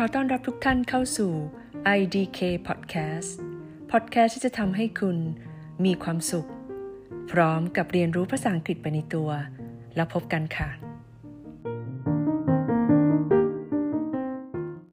ขอต้อนรับทุกท่านเข้าสู่ IDK Podcast Podcast ที่จะทำให้คุณมีความสุข พร้อมกับเรียนรู้ภาษาอังกฤษไปในตัว แล้วพบกันค่ะ